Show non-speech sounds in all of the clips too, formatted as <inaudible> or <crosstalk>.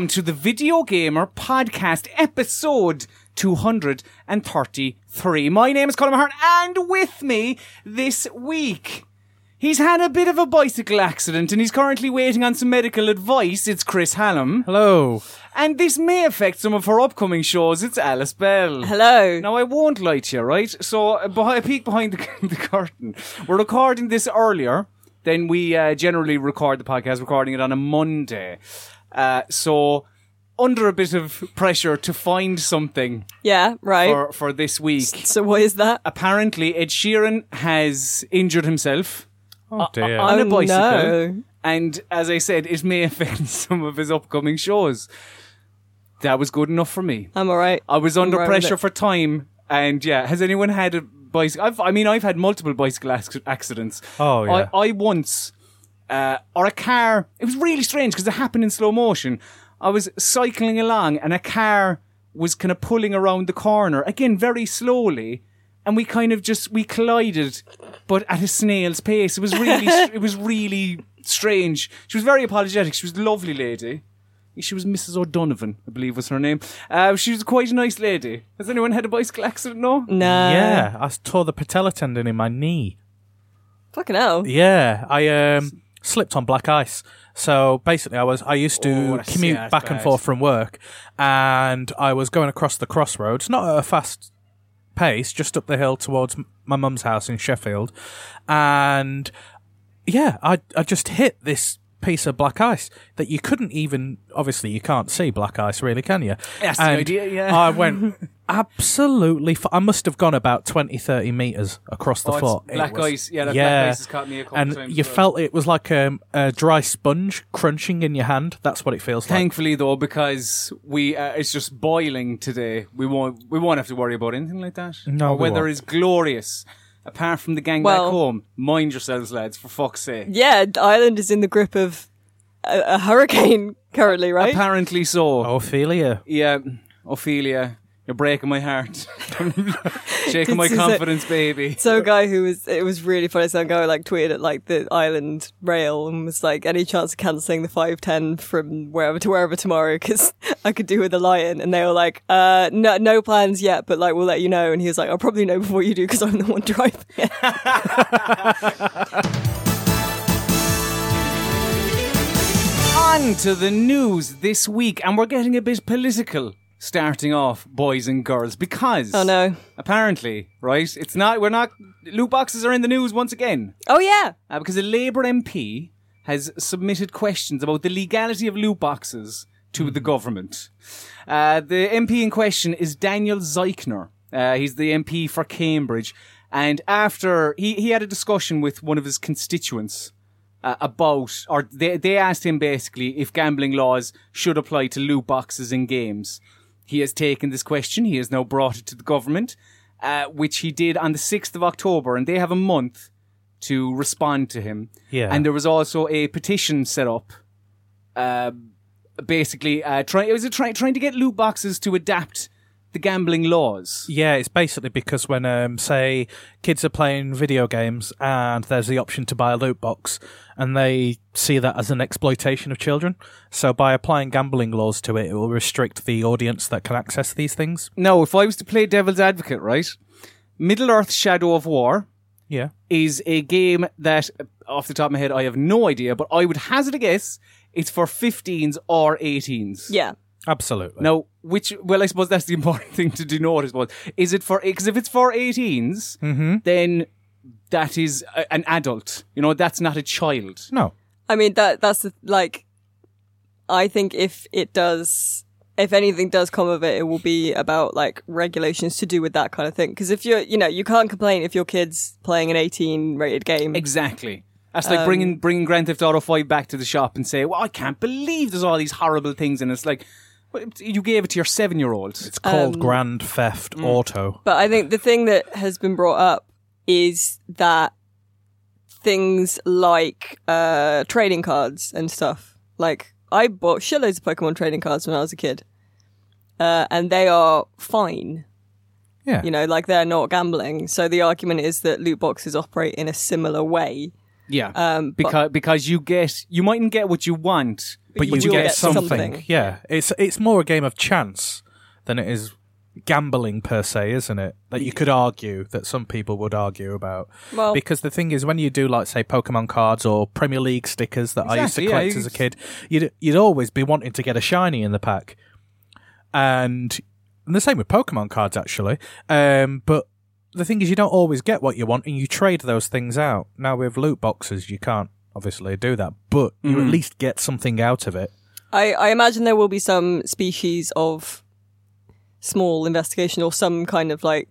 Welcome to the Video Gamer Podcast, episode 233. My name is Colin Mahart, and with me this week, he's had a bit of a bicycle accident and he's currently waiting on some medical advice. It's Chris Hallam. Hello. And this may affect some of her upcoming shows. It's Alice Bell. Hello. Now, I won't lie to you, right? So, uh, behind, a peek behind the, <laughs> the curtain. We're recording this earlier than we uh, generally record the podcast, recording it on a Monday. Uh, so, under a bit of pressure to find something Yeah, right. for, for this week. so what is that? Apparently, Ed Sheeran has injured himself Oh dear. on a Oh, bicycle. no. And as I said, it may <laughs> affect some of his upcoming shows. That was good enough for me. I'm alright. I was under right pressure for time, and yeah, has anyone had a bicycle? I've, I mean, I've had multiple bicycle ac- accidents. Oh, yeah. I, I once, uh, or a car. It was really strange because it happened in slow motion. I was cycling along, and a car was kind of pulling around the corner again, very slowly, and we kind of just we collided, but at a snail's pace. It was really, <laughs> it was really strange. She was very apologetic. She was a lovely lady. She was Mrs. O'Donovan, I believe was her name. Uh, she was quite a nice lady. Has anyone had a bicycle accident? No. Nah. yeah, I tore the patella tendon in my knee. Fucking hell. Yeah, I um, slipped on black ice. So basically, I was I used Oh, to that's- commute back and forth from work, and I was going across the crossroads, not at a fast pace, just up the hill towards my mum's house in Sheffield, and yeah, I I just hit this piece of black ice that you couldn't even obviously you can't see black ice really can you That's the And idea, yeah. i went <laughs> absolutely f- i must have gone about 20 30 meters across the Oh, it's floor black was- ice. Yeah, that black ice has caught me a couple and times you well. felt it was like a, a dry sponge crunching in your hand that's what it feels like Thankfully, though, because we uh, it's just boiling today, we won't we won't have to worry about anything like that. No, Our we weather won't. is glorious. Apart from the gang Well- back home, mind yourselves, lads, for fuck's sake. Yeah, the island is in the grip of a, a hurricane <laughs> currently, right? Apparently so. ophelia Yeah, Ophelia, you're breaking my heart, <laughs> shaking my confidence, baby. so a guy who was, it was really funny. Some guy like tweeted at like the island rail and was like, any chance of cancelling the 510 from wherever to wherever tomorrow? Cause <laughs> I could do with a lion. And they were like, uh, no, no plans yet, but like, we'll let you know. And he was like, I'll probably know before you do because I'm the one <laughs> driving it. On to the news this week, and we're getting a bit political. Starting off, boys and girls, because Oh no. apparently, right? It's not. We're not. Loot boxes are in the news once again. Oh yeah. uh, because a Labour MP has submitted questions about the legality of loot boxes to the government. Uh, the MP in question is Daniel Zeichner. Uh, he's the MP for Cambridge. And after he, he had a discussion with one of his constituents uh, about, or they, they asked him basically if gambling laws should apply to loot boxes in games. He has taken this question. He has now brought it to the government, uh, which he did on the 6th of October. And they have a month to respond to him. Yeah. And there was also a petition set up, uh, basically uh, trying. Was it trying trying to get loot boxes to adapt the gambling laws? Yeah, it's basically because when, um, say, kids are playing video games and there's the option to buy a loot box, and they see that as an exploitation of children. So by applying gambling laws to it, it will restrict the audience that can access these things. Now, if I was to play devil's advocate, right? Middle Earth: Shadow of War Yeah. is a game that, off the top of my head, I have no idea, but I would hazard a guess it's for 15s or 18s. Yeah. Absolutely. Now, which, well, I suppose that's the important <laughs> thing to denote, I suppose. Is it for, because if it's for 18s, Mm-hmm. then that is a, an adult. You know, that's not a child. No. I mean that that's the, like I think if it does if anything does come of it it will be about like regulations to do with that kind of thing because if you're you know you can't complain if your kids playing an 18 rated game Exactly. That's like bringing bringing Grand Theft Auto 5 back to the shop and say, well, I can't believe there's all these horrible things. And it's like, well, you gave it to your seven year old. It's called Grand Theft Auto. but I think the thing that has been brought up is that things like uh trading cards and stuff like I bought shitloads of Pokemon trading cards when I was a kid uh and they are fine Yeah. you know, like they're not gambling. So the argument is that loot boxes operate in a similar way. Yeah. Um, but- because, because you get, you mightn't get what you want, but you you, get, get something. something. Yeah, it's it's more a game of chance than it is gambling per se, isn't it? That you could argue that some people would argue about. Well- because the thing is, when you do like say Pokemon cards or Premier League stickers that I used to Exactly, yeah, collect as a kid, you'd you'd always be wanting to get a shiny in the pack, and, and the same with Pokemon cards actually. Um, but the thing is, you don't always get what you want, and you trade those things out. Now with loot boxes, you can't obviously do that, but you Mm-hmm. at least get something out of it. I, I imagine there will be some species of small investigation or some kind of like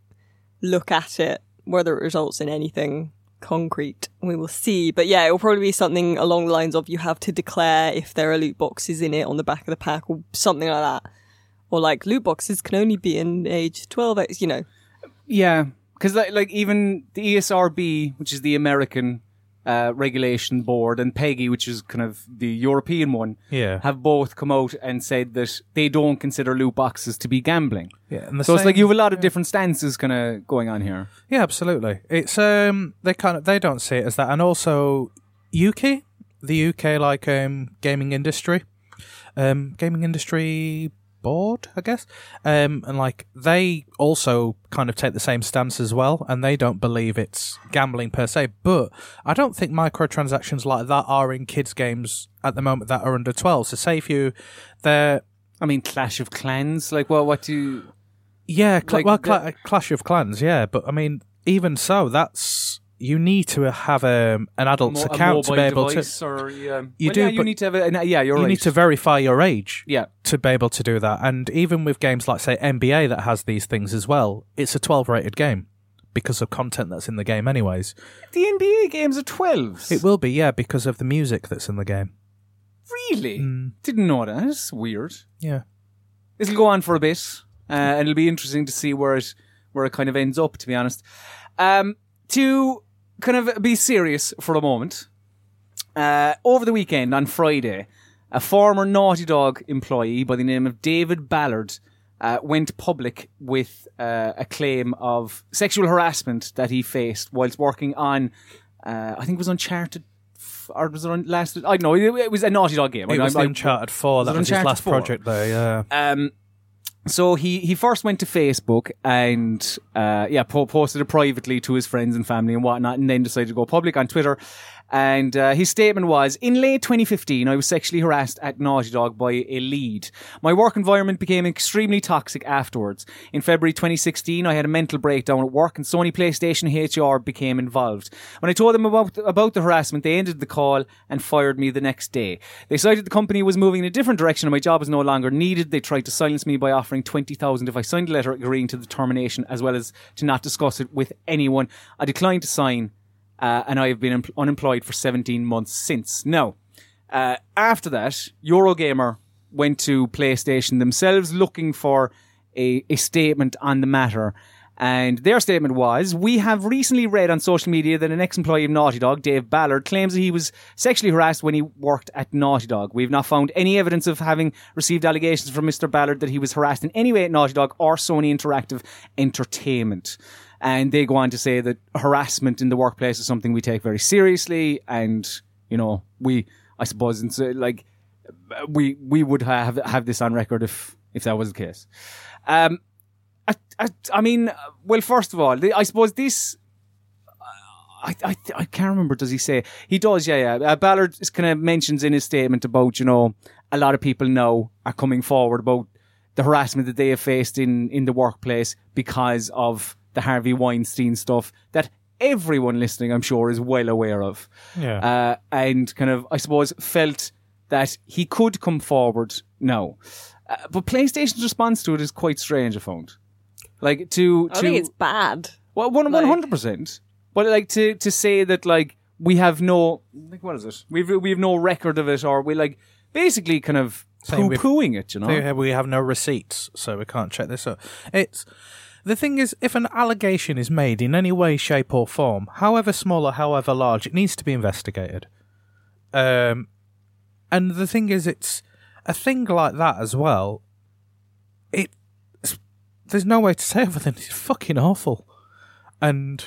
look at it, whether it results in anything concrete. We will see. But yeah, it will probably be something along the lines of you have to declare if there are loot boxes in it on the back of the pack or something like that. Or like loot boxes can only be in age 12, you know. Yeah, because like, like even the ESRB, which is the American uh, regulation board, and PEGI, which is kind of the European one, Yeah. have both come out and said that they don't consider loot boxes to be gambling. Yeah, and the So it's same- like you have a lot of different stances kind of going on here. Yeah, absolutely. It's um they kind of they don't see it as that, and also UK, the UK like um gaming industry, um gaming industry board, I guess, um and like they also kind of take the same stance as well, and they don't believe it's gambling per se. But I don't think microtransactions like that are in kids games at the moment that are under twelve. So say if you they're I mean, Clash of Clans, like, well, what do you... Yeah, cl- Like well, the- Clash of Clans, yeah, but I mean, even so, that's you need to have um, an adult's mo- account to be able to. Or, yeah. You Well, do, yeah, you but- need to have a... Yeah, you're You right. need to verify your age Yeah. to be able to do that, and even with games like say NBA that has these things as well, it's a 12 rated game because of content that's in the game, anyways. The NBA games are 12s. It will be, yeah, because of the music that's in the game. Really? Mm. Didn't know that. That's weird. Yeah, It'll go on for a bit, uh, and it'll be interesting to see where it where it kind of ends up. To be honest, um, to kind of be serious for a moment, uh, over the weekend on Friday, a former Naughty Dog employee by the name of David Ballard uh, went public with uh, a claim of sexual harassment that he faced whilst working on, uh, I think it was Uncharted. Or was it on last? I don't know. It, was a Naughty Dog game. it I- was I- Uncharted 4. That it was his last 4? project there, yeah. Um, so he, he first went to Facebook and uh, yeah po- posted it privately to his friends and family and whatnot, and then decided to go public on Twitter. And uh, his statement was: In late 2015, I was sexually harassed at Naughty Dog by a lead. My work environment became extremely toxic afterwards. In February 2016, I had a mental breakdown at work, and Sony PlayStation HR became involved. When I told them about about the harassment, they ended the call and fired me the next day. They cited the company was moving in a different direction, and my job was no longer needed. They tried to silence me by offering 20,000 if I signed a letter agreeing to the termination, as well as to not discuss it with anyone. I declined to sign uh, and I have been em- unemployed for 17 months since. Now, uh, after that, Eurogamer went to PlayStation themselves looking for a, a statement on the matter. And their statement was, we have recently read on social media that an ex-employee of Naughty Dog, Dave Ballard, claims that he was sexually harassed when he worked at Naughty Dog. We've not found any evidence of having received allegations from Mr. Ballard that he was harassed in any way at Naughty Dog or Sony Interactive Entertainment. And they go on to say that harassment in the workplace is something we take very seriously. And, you know, we, I suppose, like, we, we would have, have this on record if, if that was the case. Um, I, I, I mean, well, first of all, I suppose this. I, I, I can't remember. Does he say he does? Yeah, yeah. Uh, Ballard kind of mentions in his statement about you know a lot of people now are coming forward about the harassment that they have faced in in the workplace because of the Harvey Weinstein stuff that everyone listening, I'm sure, is well aware of. Yeah. Uh, and kind of, I suppose, felt that he could come forward now. Uh, but PlayStation's response to it is quite strange, I found. Like to I to think it's bad. well, one one like- hundred percent. But like to to say that like we have no like what is it? We've we have no record of it, or we like basically kind of Saying poo pooing it. You know? We have no receipts, so we can't check this out. It's the thing is, if an allegation is made in any way, shape, or form, however small or however large, it needs to be investigated. Um, and the thing is, it's a thing like that as well. It there's no way to say <laughs> other than it's fucking awful, and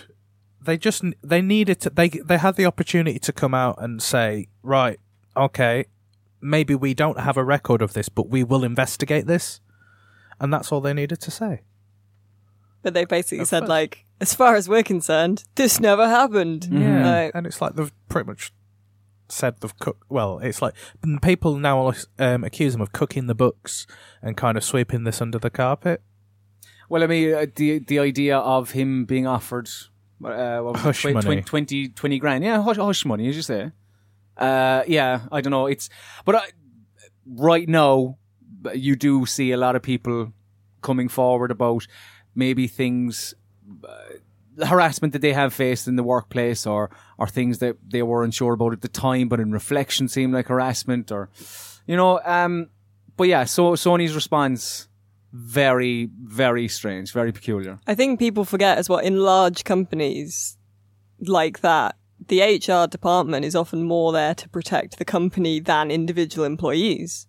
they just they needed to they they had the opportunity to come out and say right okay maybe we don't have a record of this, but we will investigate this. And that's all they needed to say. But they basically said course. like, as far as we're concerned, this never happened. Yeah, Like, and it's like they've pretty much said they've cooked. Well, it's like people now um, accuse them of cooking the books and kind of sweeping this under the carpet. Well, I mean, uh, the the idea of him being offered uh, what was it, Hush twen- money. 20, 20 grand, yeah, hush, hush money, as you say. Uh, yeah, I don't know. It's but I, right now, you do see a lot of people coming forward about maybe things. Uh, harassment that they have faced in the workplace or or things that they were unsure about at the time but in reflection seemed like harassment or you know um but yeah so Sony's response very very strange very peculiar I think people forget as well in large companies like that, the HR department is often more there to protect the company than individual employees.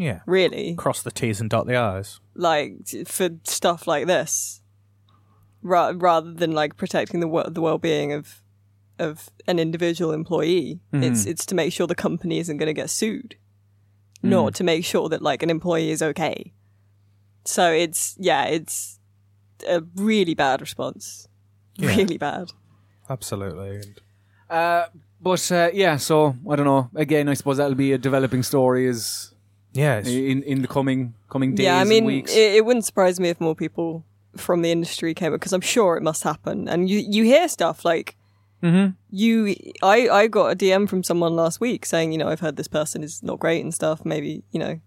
Yeah, Really, cross the T's and dot the I's. like for stuff like this, ra- rather than like protecting the w- the well being of of an individual employee. It's it's to make sure the company isn't going to get sued, not to make sure that like an employee is okay. So it's yeah, it's a really bad response, Yeah. really bad. Absolutely. Uh but uh, yeah so I don't know again I suppose that'll be a developing story as yeah, in in the coming coming days yeah, I and mean, weeks it, it wouldn't surprise me if more people from the industry came up because I'm sure it must happen. And you you hear stuff like Mm-hmm. you. I I got a DM from someone last week saying, you know, I've heard this person is not great and stuff. Maybe you know.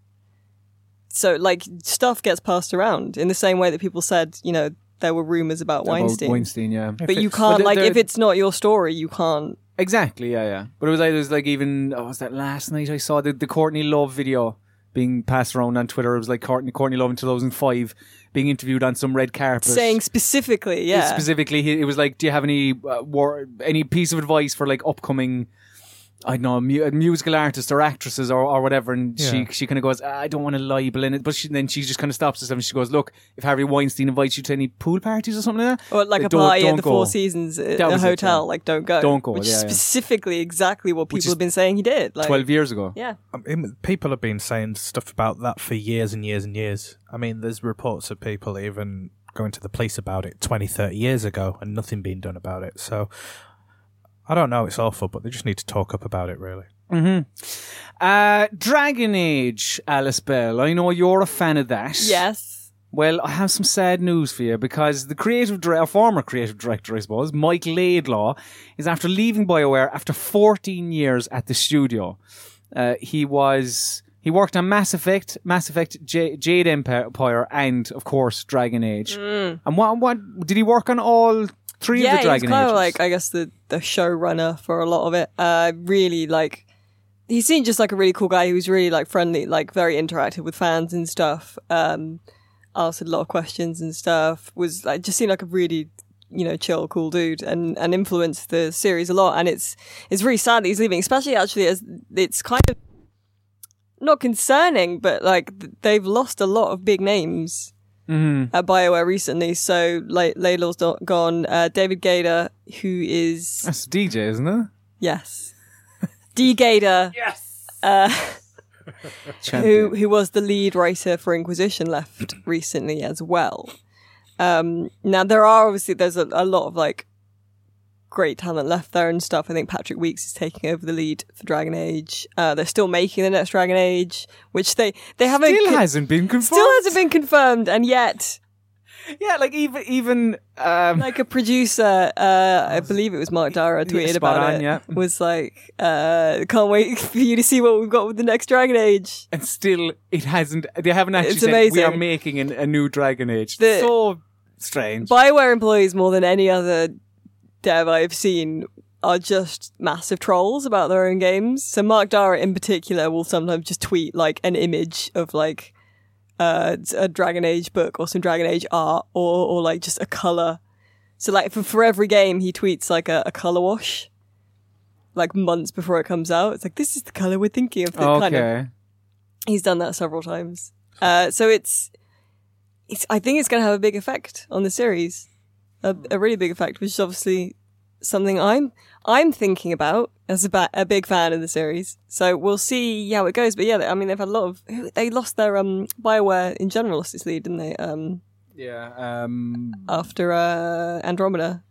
So like stuff gets passed around in the same way that people said, you know, there were rumors about about Weinstein. Weinstein yeah But you can't But like if it's not your story, you can't. Exactly, yeah, yeah. But it was like, it was like even, oh, was that last night I saw the, the Courtney Love video being passed around on Twitter. It was like Courtney, Courtney Love in 2005 being interviewed on some red carpet. Saying specifically, yeah, Specifically, he- it was like, do you have any, uh, war, any piece of advice for like upcoming, I don't know, mu- musical artists or actresses or, or whatever? And she, Yeah. she kind of goes, "Ah, I don't want to libel in it. But she, then she just kind of stops herself and she goes, look, if Harvey Weinstein invites you to any pool parties or something like that, Or like a don't- party at don't the go. Four Seasons at That a was it, hotel, yeah. like don't go. Don't go, Which yeah, is yeah. specifically exactly what people is have been saying he did. Like, 12 years ago. yeah. I mean, people have been saying stuff about that for years and years and years. I mean, there's reports of people even going to the police about it 20, 30 years ago and nothing being done about it. So I don't know, it's awful, but they just need to talk up about it, really. Uh, Dragon Age, Alice Bell. I know you're a fan of that. Yes. Well, I have some sad news for you because the creative, dir- or former creative director, I suppose, Mike Laidlaw, is after leaving BioWare after 14 years at the studio. Uh, he was he worked on Mass Effect, Mass Effect, J- Jade Empire, and of course Dragon Age. And what what did he work on all three yeah, of the Dragon he's kind Ages? of like I guess the the showrunner for a lot of it. Uh, really like he seemed just like a really cool guy. He was really like friendly, like very interactive with fans and stuff. Um, answered a lot of questions and stuff. Was like just seemed like a really you know chill, cool dude, and and influenced the series a lot. And it's it's really sad that he's leaving, especially actually as it's kind of not concerning, but like they've lost a lot of big names Mm-hmm. at BioWare recently. So like Laidlaw's not gone. Uh, David Gaider, who is That's DJ, isn't it? yes, <laughs> D Gator, Yes. uh, <laughs> who who was the lead writer for Inquisition, left recently as well. Um, now there are obviously there's a, a lot of like great talent left there and stuff. I think Patrick Weeks is taking over the lead for Dragon Age. Uh, they're still making the next Dragon Age, which they they haven't Still con- hasn't been confirmed. still hasn't been confirmed, and yet Yeah, like even even um, like a producer, uh, I believe it was Mark Darrah tweeted about on, it. yeah. Was like, uh, can't wait for you to see what we've got with the next Dragon Age. and still it hasn't. They haven't actually It's said we are making an, a new Dragon Age. The- so strange. Bioware employees more than any other dev I've seen are just massive trolls about their own games. So Mark Darrah in particular will sometimes just tweet like an image of like uh, a Dragon Age book or some Dragon Age art or or like just a color. So like for for every game he tweets like a, a color wash. Like months before it comes out, it's like this is the color we're thinking of. okay. Kind of He's done that several times. Uh, so it's, it's. I think it's going to have a big effect on the series, a, a really big effect, which is obviously something I'm I'm thinking about as a, ba- a big fan of the series. So we'll see how it goes. But yeah, I mean they've had a lot of they lost their um Bioware in general lost its lead, didn't they? Um, Yeah. Um, after uh, Andromeda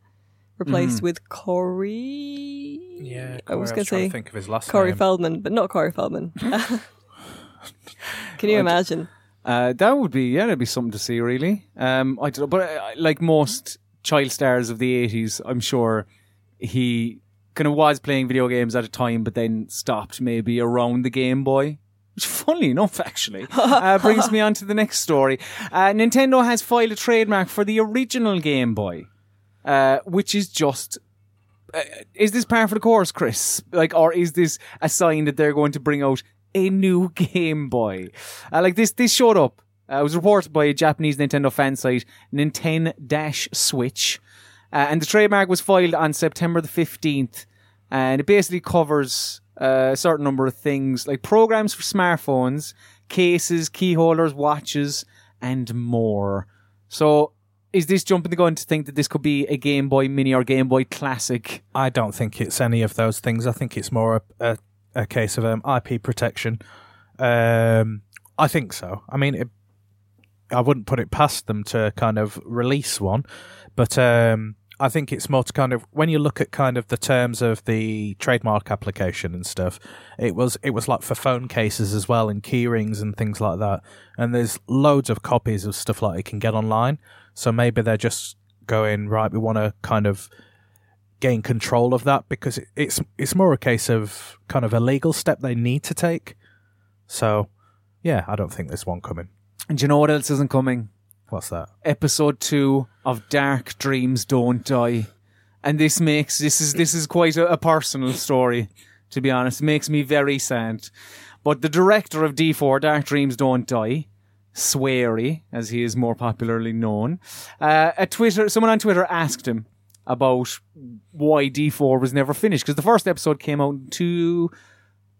replaced with Corey. Yeah, I was going to say think of his last Corey name. Feldman, but not Corey Feldman. <laughs> Can you imagine? Uh, that would be yeah, that'd be something to see, really. Um, I don't know, but uh, like most child stars of the eighties, I'm sure he kind of was playing video games at a time, but then stopped maybe around the Game Boy. Which, funnily enough, actually, uh, <laughs> brings me on to the next story. Uh, Nintendo has filed a trademark for the original Game Boy, uh, which is just uh, is this par for the course, Chris? Like, or is this a sign that they're going to bring out a new <laughs> Game Boy? Uh, like this, this showed up. Uh, it was reported by a Japanese Nintendo fan site, Nintendo Switch, uh, and the trademark was filed on September the fifteenth, and it basically covers uh, a certain number of things like programs for smartphones, cases, key holders, watches, and more. So. Is this jumping the gun to think that this could be a Game Boy Mini or Game Boy Classic I don't think it's any of those things. I think it's more a, a, a case of um, IP protection. Um, I think so. I mean, it, I wouldn't put it past them to kind of release one, but um, I think it's more to kind of when you look at kind of the terms of the trademark application and stuff. It was it was like for phone cases as well and key rings and things like that. And there's loads of copies of stuff like you can get online. So maybe they're just going right. We want to kind of gain control of that because it, it's it's more a case of kind of a legal step they need to take. So, yeah, I don't think there's one coming. And you know what else isn't coming? What's that? Episode two of Dark Dreams Don't Die. And this makes this is this is quite a, a personal story, to be honest. It makes me very sad. But the director of D4, Dark Dreams Don't Die, Swery, as he is more popularly known, uh, a Twitter someone on Twitter asked him about why D4 was never finished because the first episode came out in two, to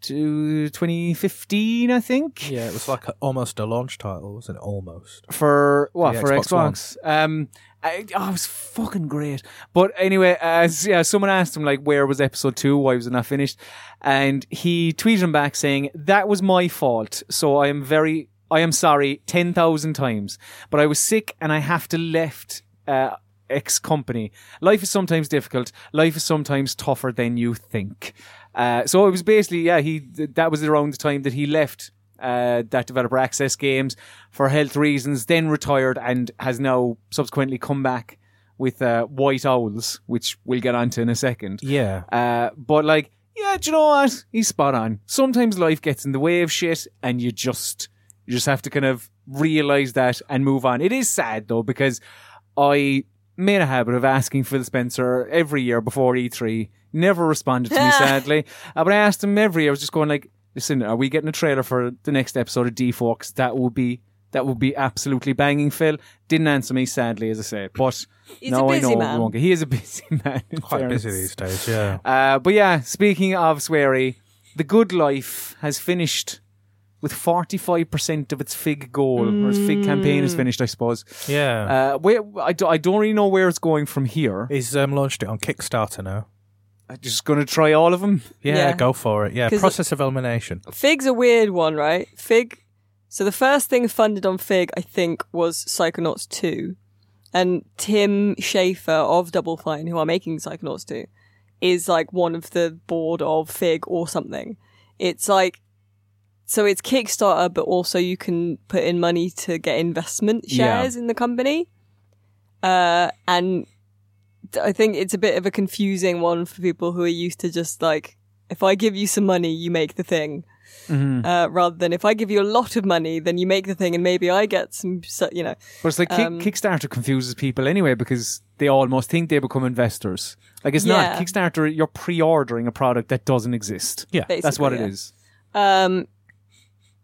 2015, I think. Yeah, it was like a, almost a launch title, wasn't it? Almost. for what The for Xbox Xbox. Um, I, oh, it was fucking great. But anyway, as yeah, someone asked him like, where was episode two? Why was it not finished? And he tweeted him back saying that was my fault. So I am very, I am sorry ten thousand times. But I was sick and I have to left. Uh, X company. Life is sometimes difficult. Life is sometimes tougher than you think. Uh, so it was basically, yeah, he that was around the time that he left uh, that developer Access Games for health reasons, then retired and has now subsequently come back with uh, White Owls, which we'll get onto in a second. Yeah. Uh, but like, yeah, do you know what? He's spot on. Sometimes life gets in the way of shit, and you just you just have to kind of realize that and move on. It is sad though because I made a habit of asking Phil Spencer every year before E3. Never responded to me, <laughs> sadly. Uh, but I asked him every year. I was just going like, "Listen, are we getting a trailer for the next episode of D4? 'Cause that would be that would be absolutely banging." Phil didn't answer me, sadly, as I say. But He's now a busy I know man. we won't get. He is a <laughs> busy man. in Quite fairness. busy these days, yeah. Uh, but yeah, speaking of Swery, The Good Life has finished with 45% of its FIG goal, or its FIG campaign Mm. is finished, I suppose. Yeah. Uh, where, I, do, I don't really know where it's going from here. He's um, launched it on Kickstarter now. I'm just going to try all of them. Yeah, Yeah. go for it. Yeah, 'Cause- process of elimination. Fig's a weird one, right? Fig. So the first thing funded on Fig, I think, was Psychonauts 2. And Tim Schafer of Double Fine, who are making Psychonauts 2, is like one of the board of Fig or something. It's like, so it's Kickstarter, but also you can put in money to get investment Yeah. shares in the company. Uh, and I think it's a bit of a confusing one for people who are used to just like, if I give you some money, you make the thing. Uh, rather than if I give you a lot of money, then you make the thing, and maybe I get some, you know. But it's like Kick- Um, Kickstarter confuses people anyway because they almost think they become investors. Like it's Yeah. not Kickstarter. You're pre-ordering a product that doesn't exist. Yeah. that's what it Basically, yeah. is. Um,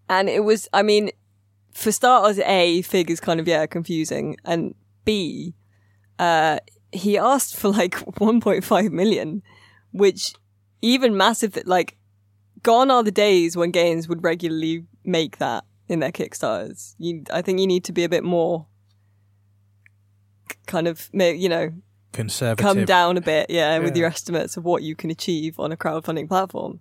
and it was, I mean, for starters, A, Fig is kind of, yeah, confusing. And B, uh, he asked for like <laughs> 1.5 million, which even massive, that like, gone are the days when games would regularly make that in their Kickstarters. You, I think you need to be a bit more kind of, you know, conservative. come down a bit, yeah, with your estimates of what you can achieve on a crowdfunding platform.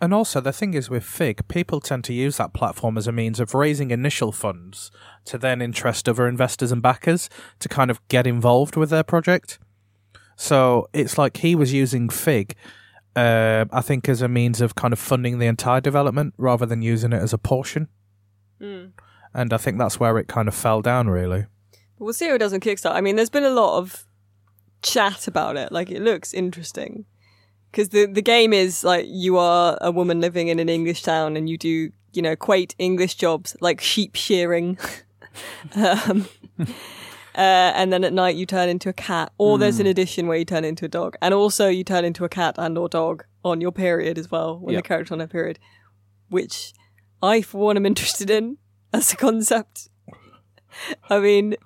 And also, the thing is with Fig, people tend to use that platform as a means of raising initial funds to then interest other investors and backers to kind of get involved with their project. So it's like he was using Fig, uh, I think, as a means of kind of funding the entire development rather than using it as a portion. And I think that's where it kind of fell down, really. We'll see how it does on Kickstarter. I mean, there's been a lot of chat about it. Like, it looks interesting. Because the, the game is like you are a woman living in an English town and you do, you know, quaint English jobs like sheep shearing. <laughs> um, <laughs> uh, and then at night you turn into a cat. Or there's an edition where you turn into a dog. And also you turn into a cat and or dog on your period as well, when Yeah. the character's on their period. Which I, for one, am interested in as a concept. <laughs> I mean,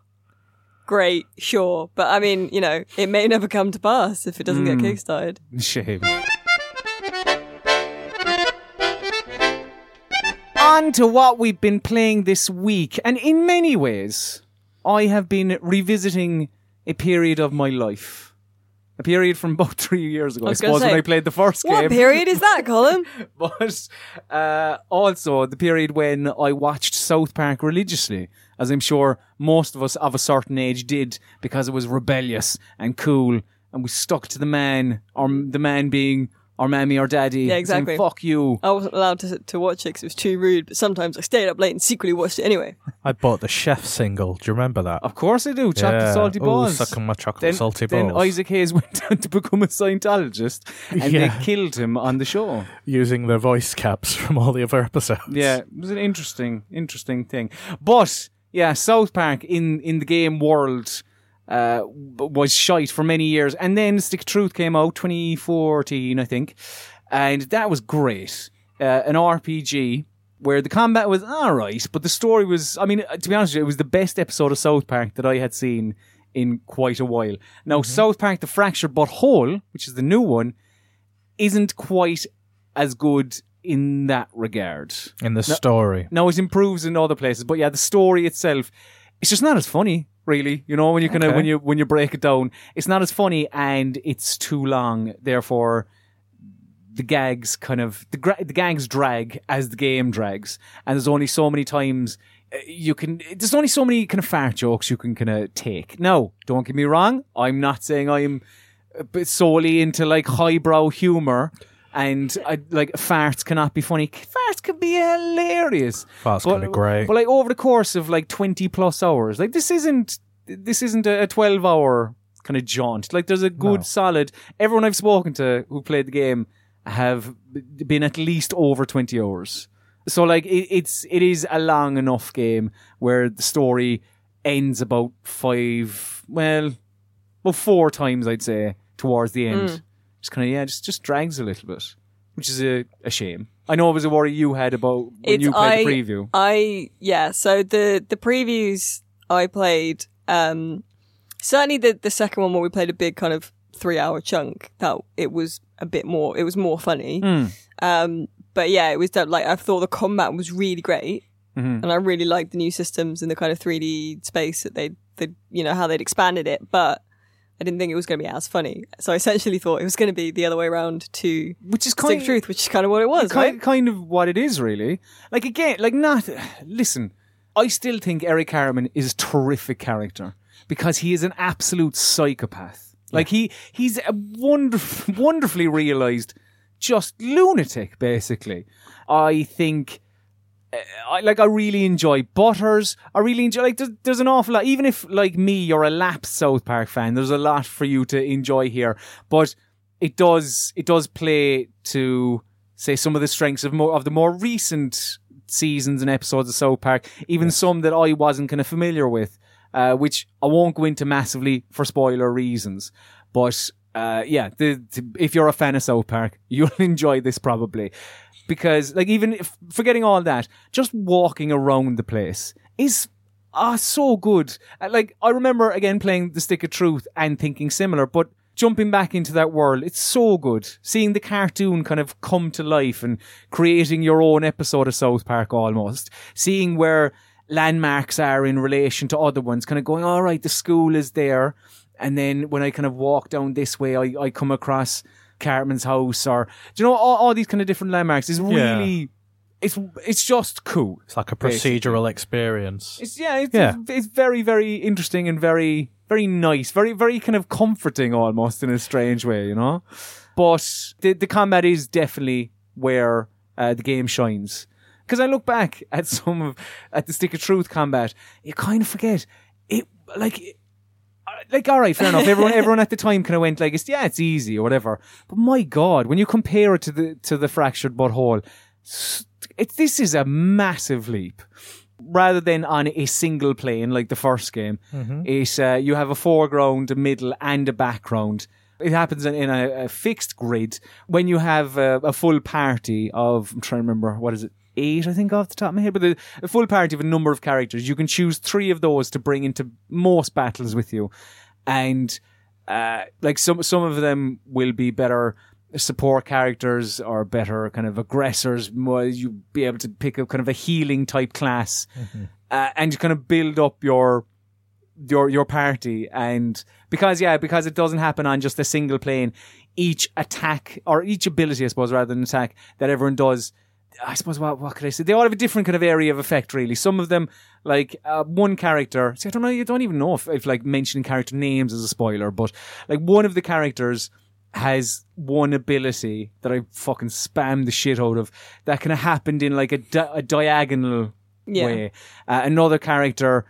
great, sure. But I mean, you know, it may never come to pass if it doesn't get kickstarted. Shame. On to what we've been playing this week, and in many ways, I have been revisiting a period of my life. A period from <laughs> about three years ago, I, gonna suppose, when I played the first What game. What period is that, Colin? <laughs> but uh, also the period when I watched South Park religiously, as I'm sure most of us of a certain age did, because it was rebellious and cool, and we stuck to the man, or the man being our mammy or daddy. Yeah, saying, exactly. Fuck you. I wasn't allowed to, to watch it because it was too rude, but sometimes I stayed up late and secretly watched it anyway. I bought the chef single. Do you remember that? Of course I do. Chocolate Yeah. salty Ooh, balls. sucking my chocolate then, salty then. Isaac Hayes <laughs> went on to become a Scientologist, and Yeah. they killed him on the show. Using their voice caps from all the other episodes. Yeah, it was an interesting, interesting thing. But yeah, South Park in in the game world uh, was shite for many years, and then Stick Truth came out 2014, I think, and that was great. Uh, an RPG where the combat was all right, but the story was. I mean, uh, to be honest, you, it was the best episode of South Park that I had seen in quite a while. Now, South Park: The Fractured But Whole, which is the new one, isn't quite as good in that regard. In the story. No, it improves in other places, but yeah, the story itself, it's just not as funny, really. You know, when you kind of Okay. when you when you break it down, it's not as funny, and it's too long. Therefore, the gags kind of the gra- the gags drag as the game drags, and there's only so many times uh, you can. There's only so many kind of fart jokes you can kind of take. No, don't get me wrong. I'm not saying I'm uh, solely into like highbrow humor. And I, like farts cannot be funny. Farts can be hilarious. Farts can be great. But like over the course of like twenty plus hours, like this isn't this isn't a twelve hour kind of jaunt. Like there's a good No. solid. Everyone I've spoken to who played the game have been at least over twenty hours. So like it, it's it is a long enough game where the story ends about five well, well four times I'd say towards the end. Hmm. Just kind of yeah, just just drags a little bit, which is a, a shame. I know it was a worry you had about when you played I, the preview. I yeah. So the the previews I played, um, certainly the the second one where we played a big kind of three hour chunk. That it was a bit more. It was more funny. Hmm. Um, but yeah, it was that, like I thought the combat was really great, Mm-hmm. and I really liked the new systems and the kind of three D space that they they you know how they'd expanded it, but. I didn't think it was going to be as funny, so I essentially thought it was going to be the other way around to which is kind of, Truth, which is kind of what it was, kind, right? kind of what it is really. Like again, like not. Listen, I still think Eric Harriman is a terrific character because he is an absolute psychopath. Like he he's a wonderful, wonderfully realized, just lunatic. Basically, I think. I like I really enjoy Butters. I really enjoy like there's, there's an awful lot. Even if like me, you're a lapsed South Park fan, there's a lot for you to enjoy here. But it does it does play to say some of the strengths of more of the more recent seasons and episodes of South Park, even some that I wasn't kind of familiar with, uh, which I won't go into massively for spoiler reasons. But uh, yeah, the, the, if you're a fan of South Park, <laughs> you'll enjoy this probably because like even if forgetting all that, just walking around the place is ah so good. Uh, Like I remember again playing the Stick of Truth and thinking similar, but jumping back into that world, it's so good. Seeing the cartoon kind of come to life and creating your own episode of South Park almost. Seeing where landmarks are in relation to other ones, kind of going, all right, the school is there. and then when I kind of walk down this way, I, I come across Cartman's house, or do you know all, all these kind of different landmarks. is really, it's it's just cool. It's like a procedural experience. It's yeah, it's, Yeah. it's very very interesting and very very nice, very very kind of comforting almost in a strange way, you know. But the the combat is definitely where uh, the game shines. Because I look back at <laughs> some of at the Stick of Truth combat, you kind of forget it. Like, like all right, fair enough. Everyone <laughs> everyone at the time kind of went like, it's, yeah, it's easy or whatever. But my God, when you compare it to the to the fractured butthole, it, this is a massive leap rather than on a single plane like the first game, it uh, you have a foreground, a middle, and a background. It happens in, in a, a fixed grid. When you have a, a full party of, I'm trying to remember, what is it? Eight, I think, off the top of my head, but the, a full party of a number of characters. You can choose three of those to bring into most battles with you, and uh, like some some of them will be better support characters or better kind of aggressors. More you be able to pick up kind of a healing type class, uh, and you kind of build up your your your party. And because yeah, because it doesn't happen on just a single plane, each attack or each ability, I suppose, rather than attack that everyone does. I suppose what what could I say? They all have a different kind of area of effect. Really, some of them like uh, one character. See, I don't know. You don't even know if, if like mentioning character names is a spoiler, but like one of the characters has one ability that I fucking spam the shit out of that kind of happened in like a, di- a diagonal Yeah. way. Uh, another character,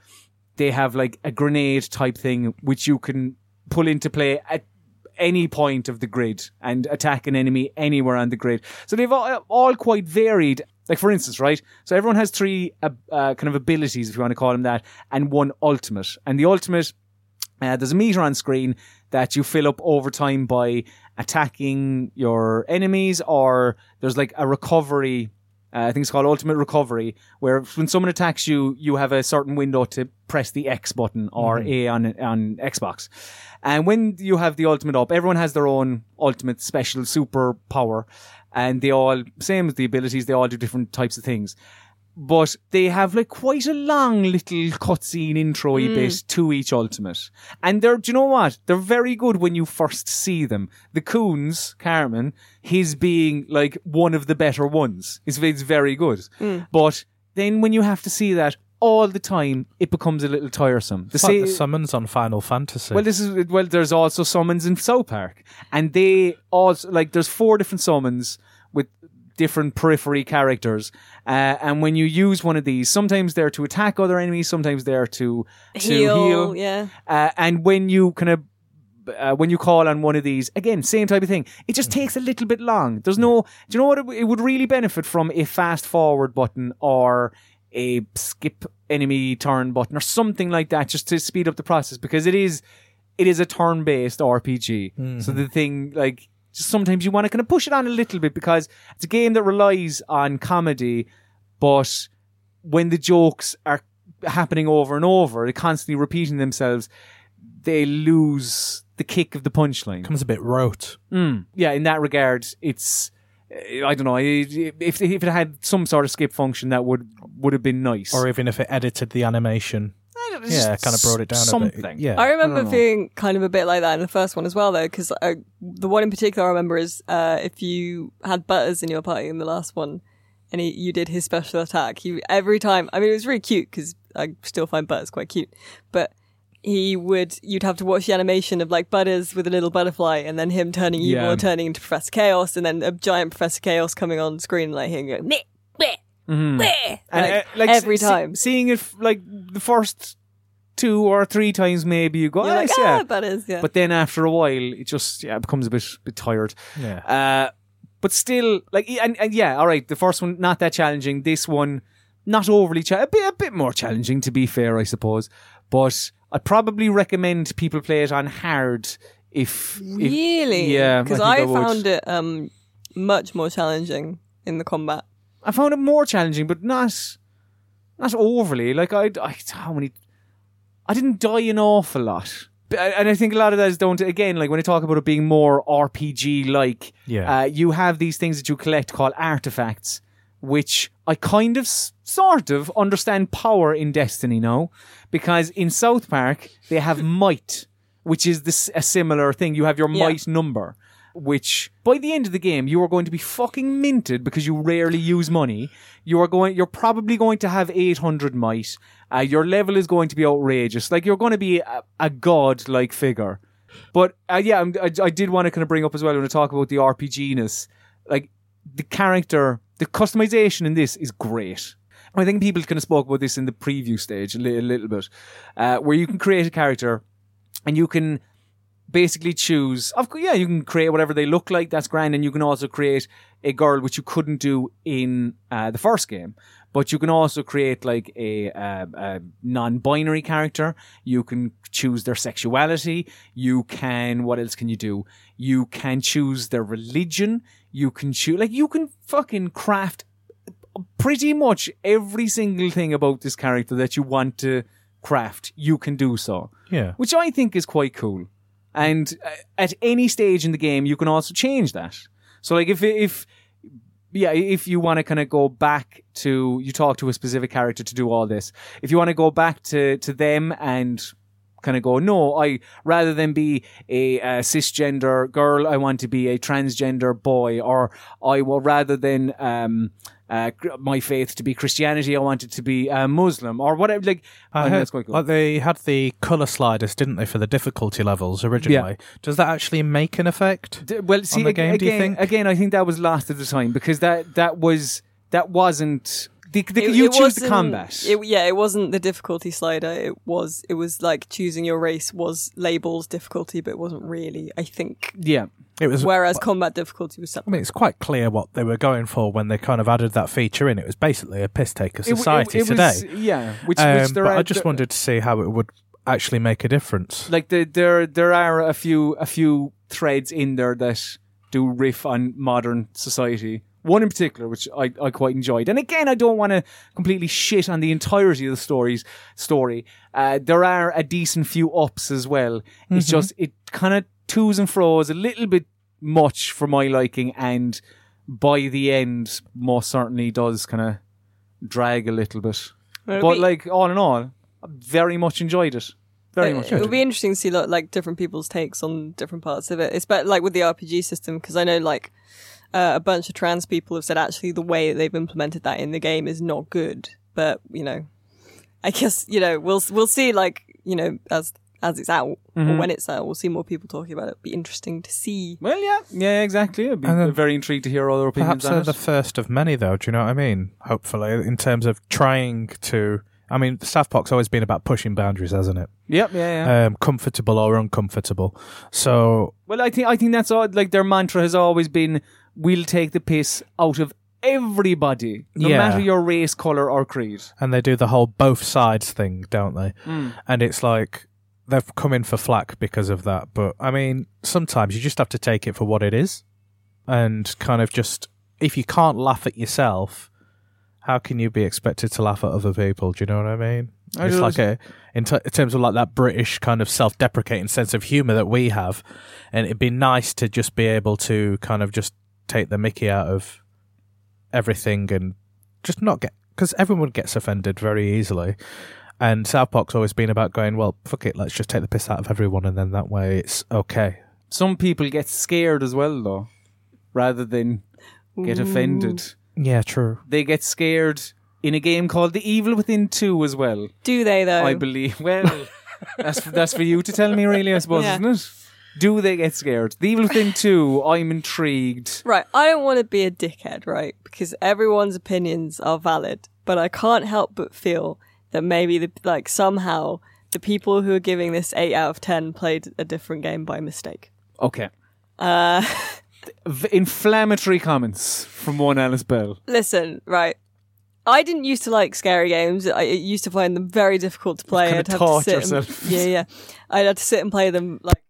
they have like a grenade type thing which you can pull into play at any point of the grid and attack an enemy anywhere on the grid. So they've all, all quite varied. Like for instance, right? So everyone has three uh, uh, kind of abilities, if you want to call them that, and one ultimate. And the ultimate uh, there's a meter on screen that you fill up over time by attacking your enemies, or there's like a recovery. Uh, I think it's called Ultimate Recovery, where when someone attacks you, you have a certain window to press the X button or A on on Xbox. And when you have the Ultimate up, everyone has their own Ultimate special super power, and they all same as the abilities. They all do different types of things but they have like quite a long little cutscene intro hmm. bit to each ultimate. And they're, do you know what? They're very good when you first see them. The Coons, Cartman, his being like one of the better ones. It's, it's very good. Hmm. But then when you have to see that all the time, it becomes a little tiresome. The It's like the summons on Final Fantasy. well, this is well. There's also summons in South Park, and they also like there's four different summons with different periphery characters, uh, and when you use one of these, sometimes they're to attack other enemies, sometimes they're to to Heal, heal. yeah. Uh, and when you kind of uh, when you call on one of these, again, same type of thing. It just takes a little bit long. There's no, do you know what? It, it would really benefit from a fast forward button or a skip enemy turn button or something like that, just to speed up the process because it is, it is a turn based RPG. So the thing, like, just sometimes you want to kind of push it on a little bit because it's a game that relies on comedy, but when the jokes are happening over and over, they're constantly repeating themselves, they lose the kick of the punchline. becomes a bit rote. Mm. Yeah, in that regard, it's I don't know if if it had some sort of skip function that would would have been nice. Or even if it edited the animation. I don't Yeah, just kind of brought it down a bit. Yeah. I remember don't know. feeling kind of a bit like that in the first one as well, though, because uh, the one in particular I remember is uh, if you had Butters in your party in the last one, and he, you did his special attack, he every time. I mean, it was really cute because I still find Butters quite cute, but he would you'd have to watch the animation of like Butters with a little butterfly, and then him turning evil, Yeah. turning into Professor Chaos, and then a giant Professor Chaos coming on screen, like hearing go, meh, meh, meh, And, like, uh, like every se- time. seeing it like the first two or three times, maybe you go, You're "Ah, like, yes, ah, yeah. Butters, yeah. But then after a while, it just yeah becomes a bit bit tired. Yeah. Uh, but still, like, and, and yeah, all right. The first one not that challenging. This one not overly cha- a bit a bit more challenging to be fair, I suppose. But I'd probably recommend people play it on hard if, if Really? yeah, Because I I, think I would. found it um much more challenging in the combat. I found it more challenging, but not not overly. Like I, I how many? I didn't die an awful lot, But- and I think a lot of that is down to again, like when I talk about it being more RPG like. Yeah. uh, you have these things that you collect called artifacts, which I kind of s- sort of understand power in Destiny now, because in South Park they have might. which is this a similar thing. You have your Yeah. might number, which by the end of the game you are going to be fucking minted because you rarely use money. You are going. You're probably going to have 800 might. Uh, your level is going to be outrageous. Like you're going to be a, a god-like figure. But uh, yeah, I, I did want to kind of bring up as well when I talk about the RPG-ness. Like the character, the customization in this is great. I think people kind of spoke about this in the preview stage a, li- a little bit, uh, where you can create a character and you can basically choose. Of course, yeah, you can create whatever they look like. That's grand, and you can also create a girl, which you couldn't do in uh, the first game. But you can also create like a, uh, a non-binary character. You can choose their sexuality. You can what else can you do? You can choose their religion. You can choose like you can fucking craft pretty much every single thing about this character that you want to craft. You can do so Yeah. which I think is quite cool. And uh, at any stage in the game, you can also change that. So, like, if if yeah, if you want to kind of go back to you talk to a specific character to do all this, if you want to go back to to them and kind of go, no, I rather than be a, uh cisgender girl, I want to be a transgender boy, or I will rather than um. Uh, my faith to be Christianity, I want it to be uh, Muslim or whatever. Like, I, I heard, that's quite cool. like they had the color sliders, didn't they, for the difficulty levels originally? Yeah. Does that actually make an effect? D- well, see, the ag- game, do you again, think? again, I think that was lost at the time because that that was that wasn't. The, the, It- you it choose the wasn't- combat. It, yeah, it wasn't the difficulty slider. It was it was like choosing your race was labeled difficulty, but it wasn't really. I think. yeah, It was. Whereas combat difficulty was something. I mean, it's quite clear what they were going for when they kind of added that feature in. It was basically a piss taker It it- society it today. was- yeah, which, Um, which there but are, I just there- wanted to see how it would actually make a difference. like the, there there are a few a few threads in there that do riff on modern society. One in particular, which I, I quite enjoyed. And again, I don't want to completely shit on the entirety of the stories story. Uh, there are a decent few ups as well. It's just it kind of twos and fro's a little bit much for my liking, and by the end, most certainly does kind of drag a little bit. But be- like all in all, I very much enjoyed it. Very it, much. It'll be interesting to see like, like different people's takes on different parts of it. It's better like with the RPG system because I know like uh, a bunch of trans people have said actually the way that they've implemented that in the game is not good. But you know, I guess you know we'll we'll see like you know as as it's out Mm-hmm. or when it's out, we'll see more people talking about it. It'll be interesting to see. Well, yeah, yeah, exactly. I'd be And then- very intrigued to hear other opinions Perhaps on they're it. the first of many, though. Do you know what I mean? Hopefully, in terms of trying to. I mean, South Park's always been about pushing boundaries, hasn't it? Yep, yeah, yeah. Um, comfortable or uncomfortable. So well, I think I think that's all. Like their mantra has always been, "We'll take the piss out of everybody, no Yeah. matter your race, color, or creed." and they do the whole both sides thing, don't they? And it's like they've come in for flack because of that. But I mean, sometimes you just have to take it for what it is, and kind of just if you can't laugh at yourself, how can you be expected to laugh at other people? Do you know what I mean? I it's like a in, t- in terms of like that British kind of self-deprecating sense of humor that we have, and it'd be nice to just be able to kind of just take the Mickey out of everything and just not get because everyone gets offended very easily. And South Park's always been about going, well, fuck it, let's just take the piss out of everyone, and then that way it's okay. Some people get scared as well, though, rather than get offended. Yeah, true. They get scared in a game called The Evil Within Two as well. Do they though? I believe. Well, <laughs> that's for, that's for you to tell me, really. I suppose, Yeah. isn't it? Do they get scared? The Evil Within Two. I'm intrigued. Right, I don't want to be a dickhead, right? Because everyone's opinions are valid, but I can't help but feel that maybe the like somehow the people who are giving this eight out of ten played a different game by mistake. Okay. Uh, <laughs> V- inflammatory comments from one Alice Bell. listen, right. I didn't used to like scary games. I used to find them very difficult to play. I'd have to sit yourself. And, <laughs> yeah, yeah. I'd have to sit and play them like 15 minutes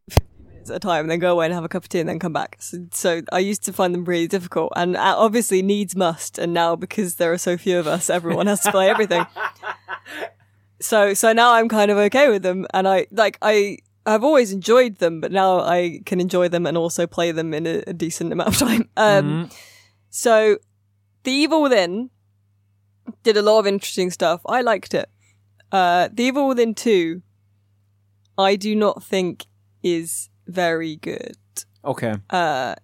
at a time, and then go away and have a cup of tea, and then come back. So, so I used to find them really difficult, and uh, obviously needs must. And now because there are so few of us, everyone has to play everything. <laughs> So, so now I'm kind of okay with them, and I like I. I've always enjoyed them, but now I can enjoy them and also play them in a, a decent amount of time. <laughs> Um, So, The Evil Within did a lot of interesting stuff. I liked it. Uh, the Evil Within 2, I do not think is very good. Okay. Uh,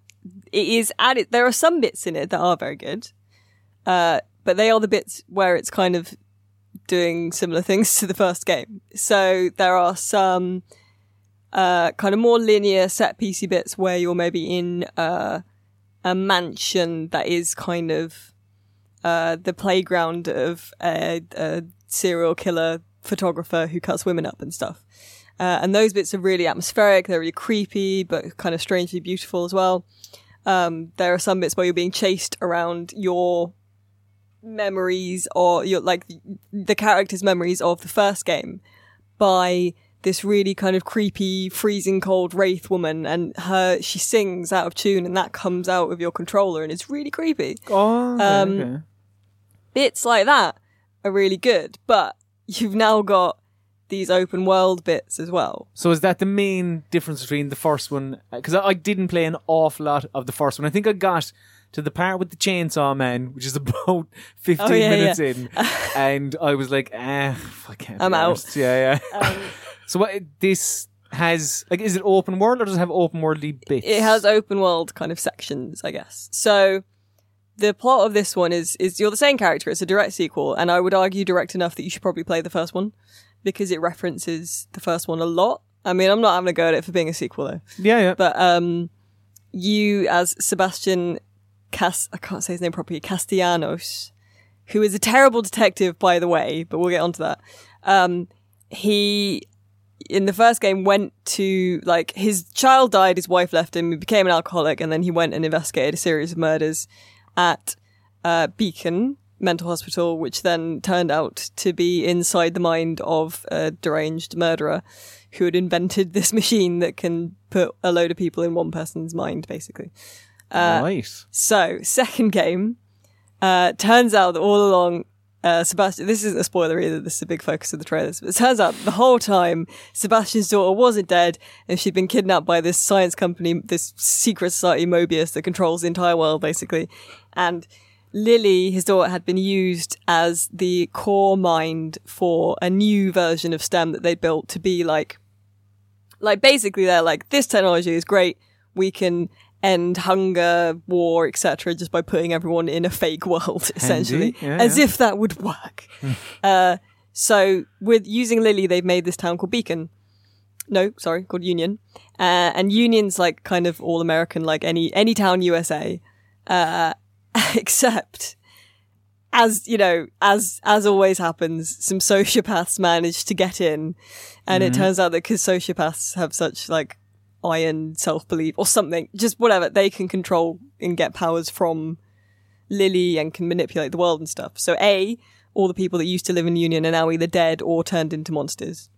It is added. There are some bits in it that are very good, uh, but they are the bits where it's kind of doing similar <laughs> things to the first game. So there are some uh, kind of more linear set piecey bits where you're maybe in uh, a mansion that is kind of uh, the playground of a, a serial killer photographer who cuts women up and stuff. Uh, and those bits are really atmospheric. They're really creepy, but kind of strangely beautiful as well. Um, there are some bits where you're being chased around your memories or your like the character's memories of the first game by this really kind of creepy, freezing cold wraith woman, and her she sings out of tune, and that comes out of your controller, and it's really creepy. Oh, Um, okay. Bits like that are really good, but you've now got these open world bits as well. So is that the main difference between the first one? Because I, I didn't play an awful lot of the first one. I think I got to the part with the chainsaw man, which is <laughs> about fifteen Oh, yeah, minutes yeah. in, <laughs> and I was like, ah, I can't. I'm be out. arsed. Yeah, yeah. <laughs> Um, so what this has like, is it open world or does it have open worldly bits? it has open world kind of sections, I guess. So the plot of this one is is you're the same character. It's a direct sequel, and I would argue direct enough that you should probably play the first one because it references the first one a lot. I mean, I'm not having a go at it for being a sequel though. Yeah, yeah. But um, you as Sebastian Cas I can't say his name properly Castellanos, who is a terrible detective by the way, but we'll get onto that. Um, he in the first game went to like his child died, his wife left him, he became an alcoholic, and then he went and investigated a series of murders at uh, Beacon Mental Hospital, which then turned out to be inside the mind of a deranged murderer who had invented this <laughs> machine that can put a load of people in one person's mind, basically. uh, right. So, second game, uh, turns out that all along, uh, Sebastian, this isn't a spoiler either, this is a big focus of the trailers, but it turns out the whole time, Sebastian's daughter wasn't dead, and she'd been kidnapped by this science company, this secret society Mobius that controls the entire world, basically. And Lily, his daughter, had been used as the core mind for a new version of STEM that they built to be like, like basically they're like, this technology is great. We can end hunger, war, etc., just by putting everyone in a fake world, <laughs> essentially, Yeah, as yeah. if that would work. <laughs> uh, so with using Lily, they've made this town called Beacon. No, sorry, called Union. Uh, and Union's like kind of all American, like any any town USA, uh, <laughs> except as you know, as as always happens, some sociopaths manage to get in, and it turns out that because sociopaths have such like iron self belief or something, just whatever, they can control and get powers from Lily and can manipulate the world and stuff. So a all the people that used to live in Union are now either dead or turned into monsters.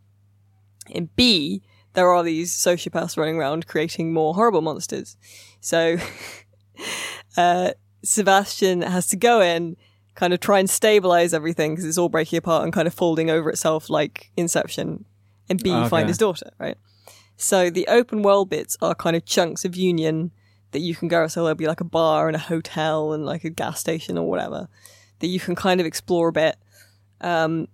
And B, there are these sociopaths running around creating more horrible monsters. So <laughs> uh, Sebastian has to go in, kind of try and stabilize everything because it's all breaking apart and kind of folding over itself like Inception, and B, Okay. find his daughter, right? So the open world bits are kind of chunks of Union that you can go. So there'll be like a bar and a hotel and like a gas station or whatever that you can kind of explore a bit. Um,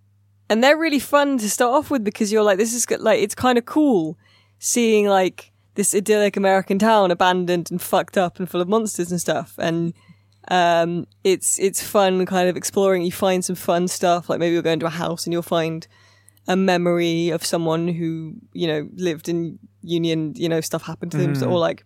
and they're really fun to start off with because you're like, this is like, it's kind of cool seeing like this idyllic American town abandoned and fucked up and full of monsters and stuff. And, um, it's, it's fun kind of exploring. You find some fun stuff. Like maybe you'll go into a house and you'll find a memory of someone who, you know, lived in Union, you know, stuff happened to them. So, or like,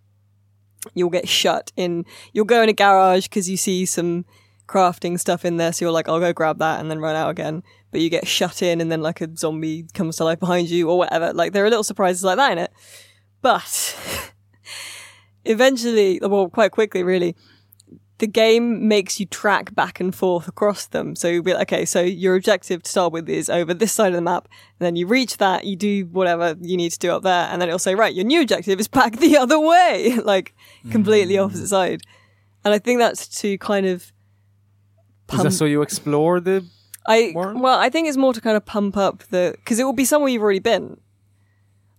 you'll get shut in, you'll go in a garage because you see some crafting stuff in there. So you're like, I'll go grab that and then run out again. But you get shut in and then like a zombie comes to life behind you or whatever. Like there are little surprises like that in it. But <laughs> eventually, well, quite quickly, really, the game makes you track back and forth across them. So you'll be like, okay, so your objective to start with is over this side of the map. And then you reach that, you do whatever you need to do up there. And then it'll say, right, your new objective is back <laughs> the other way, <laughs> like completely hmm. opposite side. And I think that's to kind of Is that so you explore the? I well, I think it's more to kind of pump up the because it will be somewhere you've already been.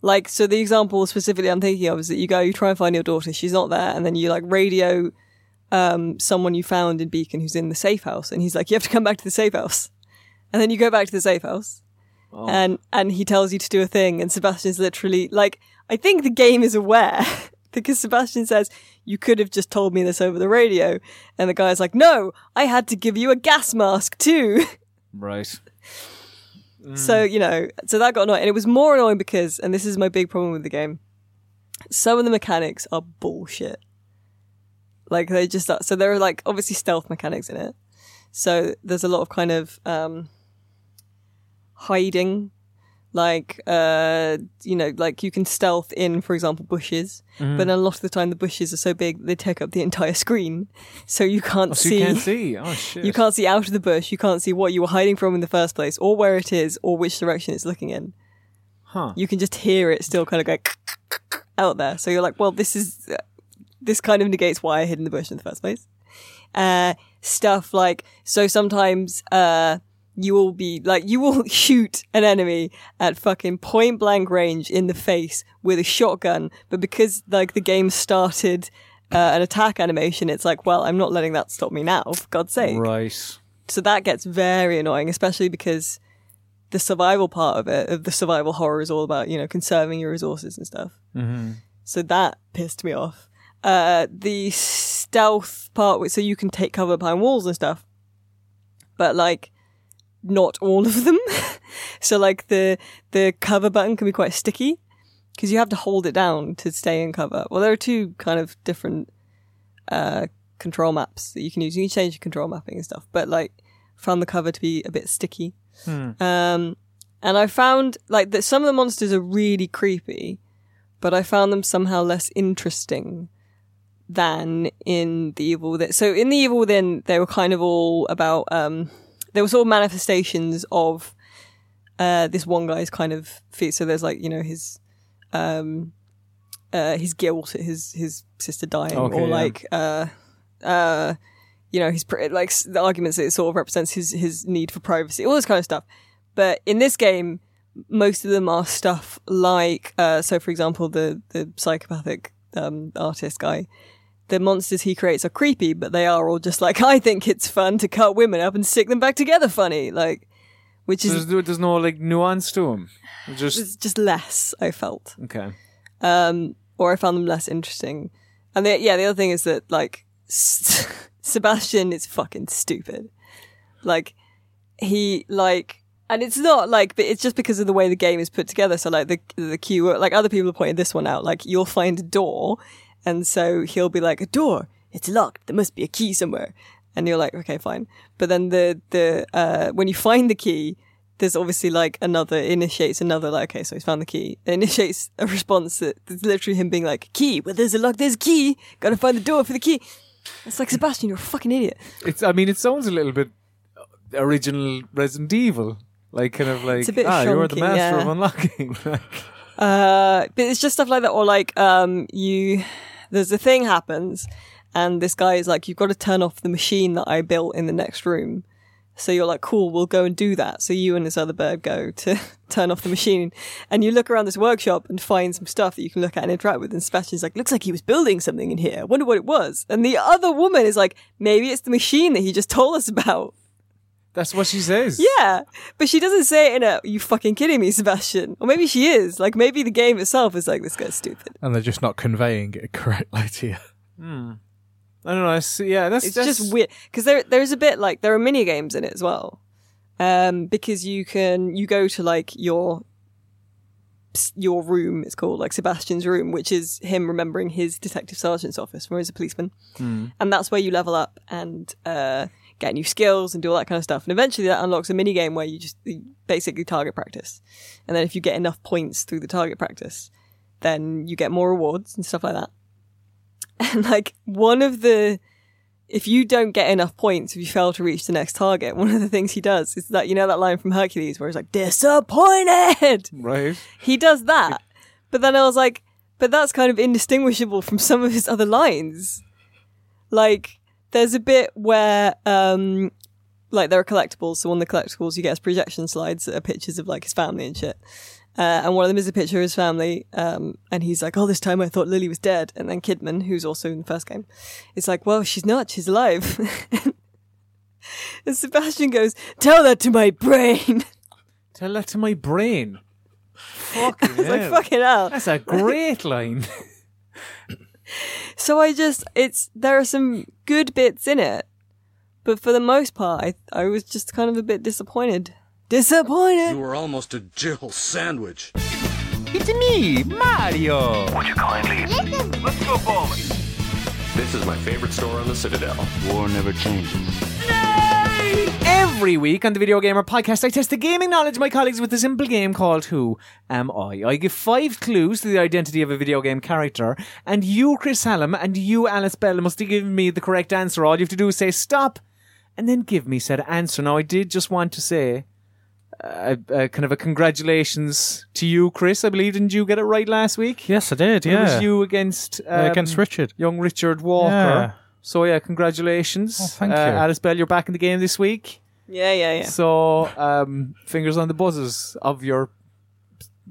Like so, the example specifically I'm thinking of is that you go, you try and find your daughter, she's not there, and then you like radio um, someone you found in Beacon who's in the safe house, and he's like, you have to come back to the safe house, <laughs> and then you go back to the safe house, and and he tells you to do a thing, and Sebastian's literally like, I think the game is aware <laughs> because Sebastian says you could have just told me this over the radio, and the guy's like, no, I had to give you a gas mask too. <laughs> Right. So, you know, so that got annoying. And it was more annoying because, and this is my big problem with the game, some of the mechanics are bullshit. Like, they just. So there are, like, obviously stealth mechanics in it. So there's a lot of kind of, um, hiding. Like, uh, you know, like you can stealth in, for example, bushes. But a lot of the time the bushes are so big, they take up the entire screen. So you can't Oh, so see. you can't see. Oh <laughs> shit. You can't see out of the bush. You can't see what you were hiding from in the first place, or where it is, or which direction it's looking in. Huh. You can just hear it still kind of go <laughs> out there. So you're like, well, this is this kind of negates why I hid in the bush in the first place. Uh, stuff like so sometimes uh, you will be like you will <laughs> shoot an enemy at fucking point blank range in the face with a shotgun, but because like the game started. Uh, an attack animation, it's like, well, I'm not letting that stop me now, for God's sake. Right. So that gets very annoying, especially because the survival part of it, of the survival horror, is all about you know conserving your resources and stuff. Mm-hmm. So that pissed me off. Uh, the stealth part, so you can take cover behind walls and stuff, but like not all of them. <laughs> so like the the cover button can be quite sticky because you have to hold it down to stay in cover. Well, there are two kind of different uh, control maps that you can use. You can change your control mapping and stuff, but like found the cover to be a bit sticky. Um, and I found like that some of the monsters are really creepy, but I found them somehow less interesting than in the Evil Within. So in the Evil Within, they were kind of all about um, they were sort of manifestations of uh, this one guy's kind of feat. So there's like you know his um, uh, his guilt, at his his sister dying, Okay, or yeah. like uh, uh, you know his like the arguments that it sort of represents his his need for privacy, all this kind of stuff. But in this game, most of them are stuff like uh, so. For example, the the psychopathic um, artist guy. The monsters he creates are creepy, but they are all just like <laughs> I think it's fun to cut women up and stick them back together. Funny, like, which is there's, there's no like nuance to them. Just it's just less. I felt okay. um, or I found them less interesting. And the, yeah, the other thing is that like <laughs> Sebastian is fucking stupid. Like he like, and it's not like, but it's just because of the way the game is put together. So like the the cue, like other people have pointed this one out. Like you'll find a door, and so he'll be like, a door, it's locked. There must be a key somewhere. And you're like, okay, fine. But then the the uh, when you find the key, there's obviously like another initiates another like okay so he's found the key it initiates a response that that's literally him being like key well there's a lock there's a key gotta find the door for the key it's like sebastian you're a fucking idiot It's. I mean, it sounds a little bit original Resident Evil. Like kind of like ah, you're the master yeah. of unlocking. <laughs> uh but it's just stuff like that or like um you there's a thing happens and this guy is like you've got to turn off the machine that i built in the next room so you're like, cool, we'll go and do that. So you and this other bird go to <laughs> turn off the machine and you look around this workshop and find some stuff that you can look at and interact with. And Sebastian's like, looks like he was building something in here. I wonder what it was. And the other woman is like, maybe it's the machine that he just told us about. That's what she says. Yeah. But she doesn't say it in a, you fucking kidding me, Sebastian. Or maybe she is. Like maybe the game itself is like, this guy's stupid. and they're just not conveying it <laughs> correctly to you. I don't know. I see, yeah, that's It's that's, just weird because there there's a bit like there are mini games in it as well. Um, because you can you go to like your your room. It's called like Sebastian's room, which is him remembering his detective sergeant's office where he's a policeman, and that's where you level up and uh, get new skills and do all that kind of stuff. And eventually that unlocks a mini game where you just you basically target practice, and then if you get enough points through the target practice, then you get more rewards and stuff like that. <laughs> And like one of the, if you don't get enough points, if you fail to reach the next target, one of the things he does is that, you know, that line from Hercules where he's like, disappointed. right. He does that. But then I was like, but that's kind of indistinguishable from some of his other lines. Like, there's a bit where, um, like there are collectibles. So one of the collectibles you get is projection slides that are pictures of like his family and shit. Uh, and one of them is a picture of his family. Um, and he's like, oh, this time I thought Lily was dead. And then Kidman, who's also in the first game, is like, well, she's not. She's alive. <laughs> and Sebastian goes, tell that to my brain. <laughs> Tell that to my brain. <laughs> Fucking It's like hell. fucking hell. That's a great line. <laughs> So I just, it's, there are some good bits in it, but for the most part, I, I was just kind of a bit disappointed. Disappointed! You were almost a Jill sandwich. It's me, Mario. Would you kindly listen? Let's go bowling. This is my favorite store on the Citadel. War never changes. Every week on the Video Gamer podcast, I test the gaming knowledge of my colleagues with a simple game called Who Am I? I give five clues to the identity of a video game character, and you, Chris Hallam, and you, Alice Bell, must give me the correct answer. All you have to do is say stop, and then give me said answer. Now, I did just want to say, uh, uh, kind of a congratulations to you, Chris. I believe didn't you get it right last week? Yes, I did. It Yeah, was you against um, against Richard. young Richard Walker. Yeah. So yeah, congratulations. Oh, thank uh, you. Alice Bell, you're back in the game this week. Yeah, yeah, yeah. So, um, fingers on the buzzes of your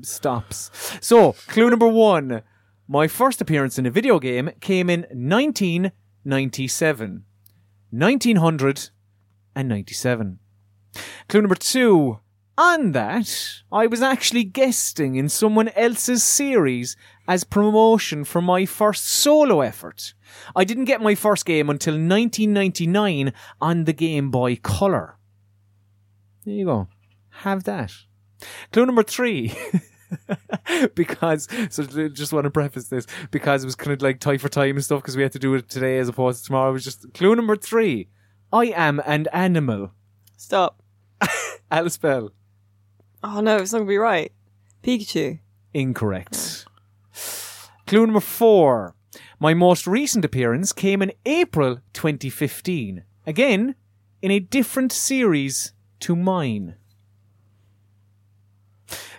stops. So, clue number one. My first appearance in a video game came in 1997. 1997. Clue number two. On that, I was actually guesting in someone else's series as promotion for my first solo effort. I didn't get my first game until 1999 on the Game Boy Color. There you go. Have that. Clue number three. <laughs> because, so just want to preface this, because it was kind of like tie for time and stuff, because we had to do it today as opposed to tomorrow. It was just clue number three. I am an animal. Stop. <laughs> Alice Bell. Oh no, it's not gonna be right. Pikachu. Incorrect. Clue number four. My most recent appearance came in April 2015. Again, in a different series to mine.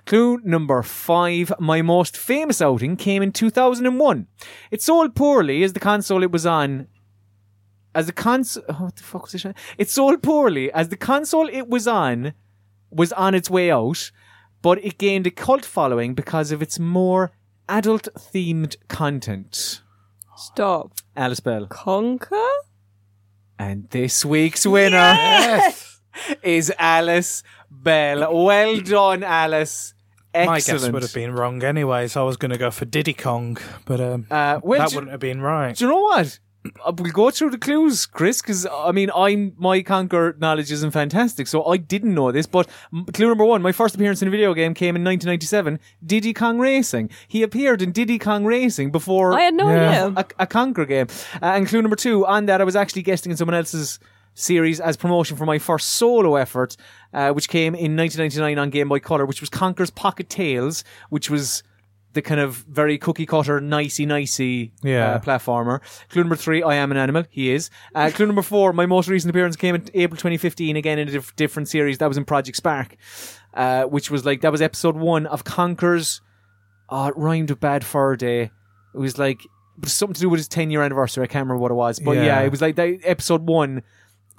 Clue number five. My most famous outing came in 2001. It sold poorly as the console it was on. As the console. Oh, what the fuck was it? It sold poorly as the console it was on was on its way out, but it gained a cult following because of its more adult themed content. Stop. Alice Bell. Conker? And this week's winner is Alice Bell. Well done, Alice. My Excellent. guess would have been wrong anyway, so I was going to go for Diddy Kong, but um, Uh, well, that do- wouldn't have been right. Do you know what? Uh, We'll go through the clues, Chris, because I mean, I'm my Conker knowledge isn't fantastic, so I didn't know this. But clue number one: my first appearance in a video game came in 1997. Diddy Kong Racing. He appeared in Diddy Kong Racing before I had no Yeah. idea. a, a Conker game. Uh, and clue number two: on that, I was actually guesting in someone else's series as promotion for my first solo effort, uh, which came in 1999 on Game Boy Color, which was Conker's Pocket Tales, which was the kind of very cookie cutter, nicey nicey Yeah. uh, platformer. Clue number three, I am an animal. He is. Uh, clue number four, my most recent appearance came in April 2015, again in a diff- different series. That was in Project Spark, uh, which was like, that was episode one of Conquer's, oh, it rhymed with Bad Fur Day. It was like, it was something to do with his 10 year anniversary. I can't remember what it was. But yeah, Yeah. it was like that episode one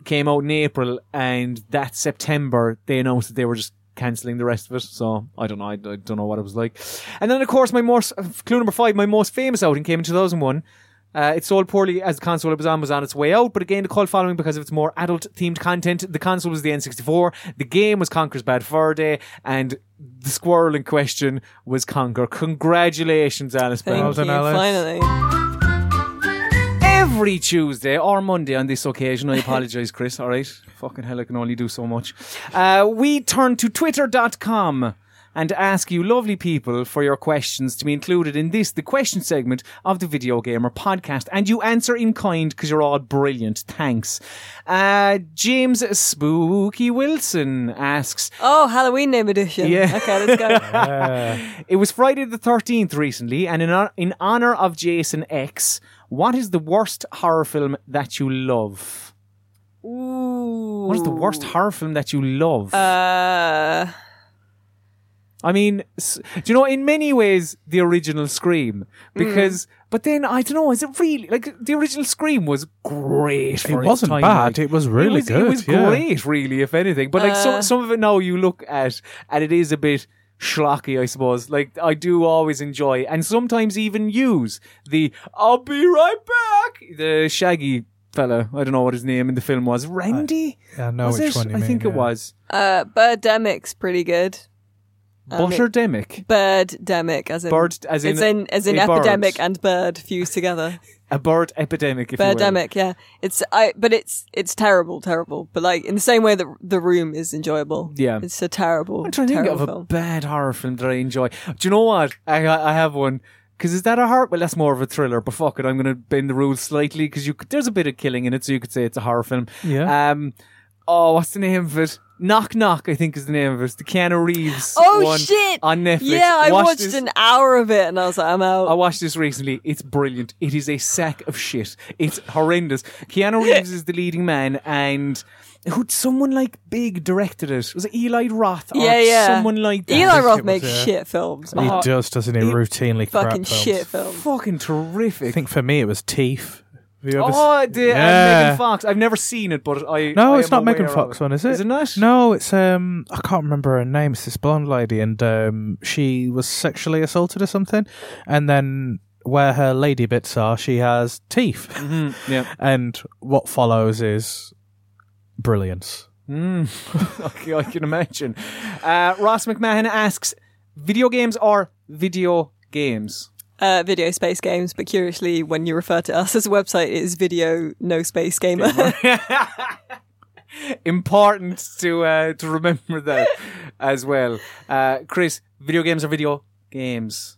came out in April, and that September they announced that they were just cancelling the rest of it. So I don't know. I, I don't know what it was like. And then of course my most clue number five, my most famous outing came in two thousand one. Uh, it sold poorly as the console it was on was on its way out, but it gained a cult following because of its more adult themed content. The console was the N64, the game was Conker's Bad Fur Day, and the squirrel in question was Conker. Congratulations, Alice Thank Bell. Well you. Alice. Finally. Every Tuesday or Monday on this occasion. I apologise, Chris. All right. Fucking hell, I can only do so much. Uh, we turn to twitter.com and ask you, lovely people, for your questions to be included in this, the question segment of the Video Gamer podcast. And you answer in kind because you're all brilliant. Thanks. Uh, James Spooky Wilson asks, Oh, Halloween name edition. Yeah. <laughs> Okay, let's go. It was Friday the 13th recently, and in, in honor of Jason X, what is the worst horror film that you love? Ooh. What is the worst horror film that you love? Uh, I mean, do you know, in many ways, the original Scream, because, but then, I don't know, is it really, like, the original Scream was great for It wasn't time, bad, like. it was really it was, good, It was yeah. great, really, if anything. But, like, Uh. some, some of it now you look at, and it is a bit schlocky, I suppose. Like, I do always enjoy, and sometimes even use the, I'll be right back, the Shaggy fella. I don't know what his name in the film was. Randy. Yeah, I know was which it? one you I mean, think it was Uh, Birdemic's pretty good. Um, Butterdemic. Birdemic, as in Bird, as in, it's in as in a bird. epidemic and bird fused together. a bird epidemic. If you will. Birdemic, yeah. It's I, but it's it's terrible, terrible. But like in the same way that the room is enjoyable. Yeah. it's a terrible. I'm trying to think of a film. bad horror film that I enjoy. Do you know what? I I have one. Because is that a horror? Well, that's more of a thriller. But fuck it, I'm going to bend the rules slightly because you could, there's a bit of killing in it, so you could say it's a horror film. Yeah. Um. Oh, what's the name of it? Knock Knock, I think is the name of it. The Keanu Reeves. Oh one shit! On Netflix. Yeah, I Watch watched this. an hour of it and I was like, I'm out. I watched this recently. It's brilliant. It is a sack of shit. It's horrendous. Keanu <laughs> Reeves is the leading man, and who someone like big directed it? Was it Eli Roth? Or yeah, yeah. Someone like that. Eli Roth it was, makes yeah. shit films. He. Oh, does, doesn't he? he- Routinely crap Fucking films. shit films. Fucking terrific. I think for me it was Teeth. You ever Oh, the Yeah. Megan Fox. I've never seen it, but I. No, I it's not Megan Fox one, is it? Is it not? No, it's um I can't remember her name. It's this blonde lady, and um she was sexually assaulted or something, and then where her lady bits are, she has teeth, Mm, yeah. <laughs> and what follows is brilliance. Mm. <laughs> okay, I can imagine. Uh, Ross McMahon asks: Video games or video games? Uh, video space games, but curiously, when you refer to us as a website, it is video no space gamer. <laughs> Important to uh, to remember that as well. Uh, Chris, video games are video games?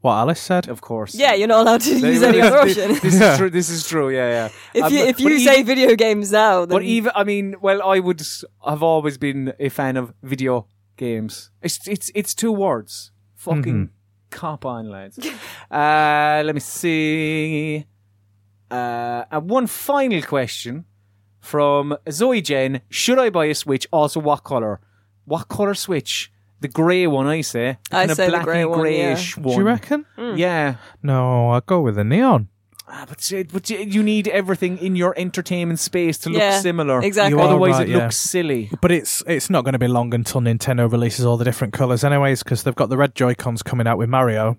What Alice said. Of course. yeah, you're not allowed to use any other option. This, this is true. This is true. Yeah, yeah. if Um, you but- if you say even- video games now, then But even, I mean, well, I would have always been a fan of video games. It's it's it's two words. Fucking cop on, lads. <laughs> uh, let me see. Uh, and one final question from Zoe Jen: Should I buy a Switch? Also, what color? What color Switch? The grey one, I say. The I kind of say the grey one, greyish Do one. you reckon? Yeah. No, I'd go with the neon. Ah, but, uh, but you- you need everything in your entertainment space to look Yeah, similar. exactly. You are Otherwise, right, it yeah. looks silly. But it's it's not going to be long until Nintendo releases all the different colors, anyways, because they've got the red Joy Cons coming out with Mario.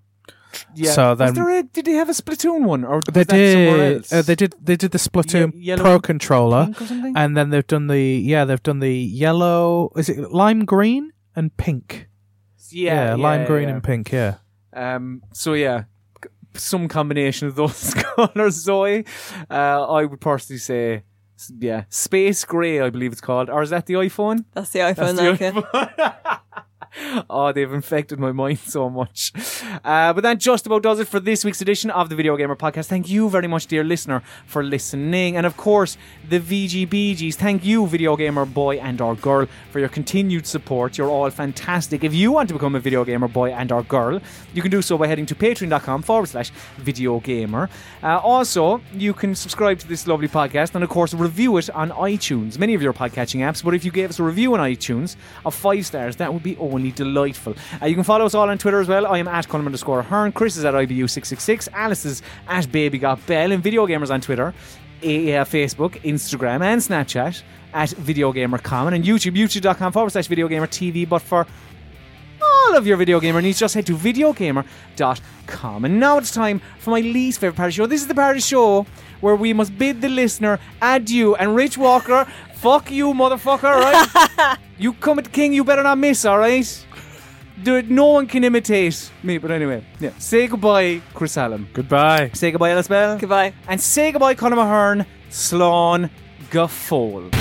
Yeah. So Was then- there a, did they have a Splatoon one, or was They that somewhere did. else? Uh, they did. They did the Splatoon Ye- yellow Pro and controller, Pink or something? and then they've done the yeah they've done the yellow. Is it lime green and pink? yeah, lime yeah, green yeah. and pink. Yeah. Um. So yeah, c- some combination of those <laughs> colors. Zoe, uh, I would personally say, yeah, space gray. I believe it's called, or is that the iPhone? that's the iPhone. That's the iPhone. <laughs> <laughs> oh, they've infected my mind so much. Uh, but that just about does it for this week's edition of the Video Gamer Podcast. Thank you very much, dear listener, for listening. And of course, the VGBGs. Thank you, Video Gamer Boy and or Girl, for your continued support. You're all fantastic. If you want to become a Video Gamer Boy and or Girl, you can do so by heading to patreon.com forward slash Video Gamer. Uh, also, you can subscribe to this lovely podcast and, of course, review it on iTunes, many of your podcatching apps. But if you gave us a review on iTunes of five stars, that would be only delightful. Uh, you can follow us all on Twitter as well. I am at Colin underscore Hearn. Chris is at IBU666. Alice is at Baby Got Bell. And Video Gamers on Twitter, uh, Facebook, Instagram, and Snapchat at Video Gamer Common. And YouTube, youtube.com forward slash Video Gamer TV. But for all of your video gamer needs, just head to videogamer.com. And now it's time for my least favorite part of the show. This is the part of the show where we must bid the listener adieu. And Rich Walker, fuck you, motherfucker, right? <laughs> you come at the king, you better not miss, alright? There, no one can imitate me, but anyway, yeah. Say goodbye, Chris Hallam. Goodbye. Say goodbye, Alice Bell. Goodbye. And say goodbye, Conor Mahern, Sloan, Gaffol.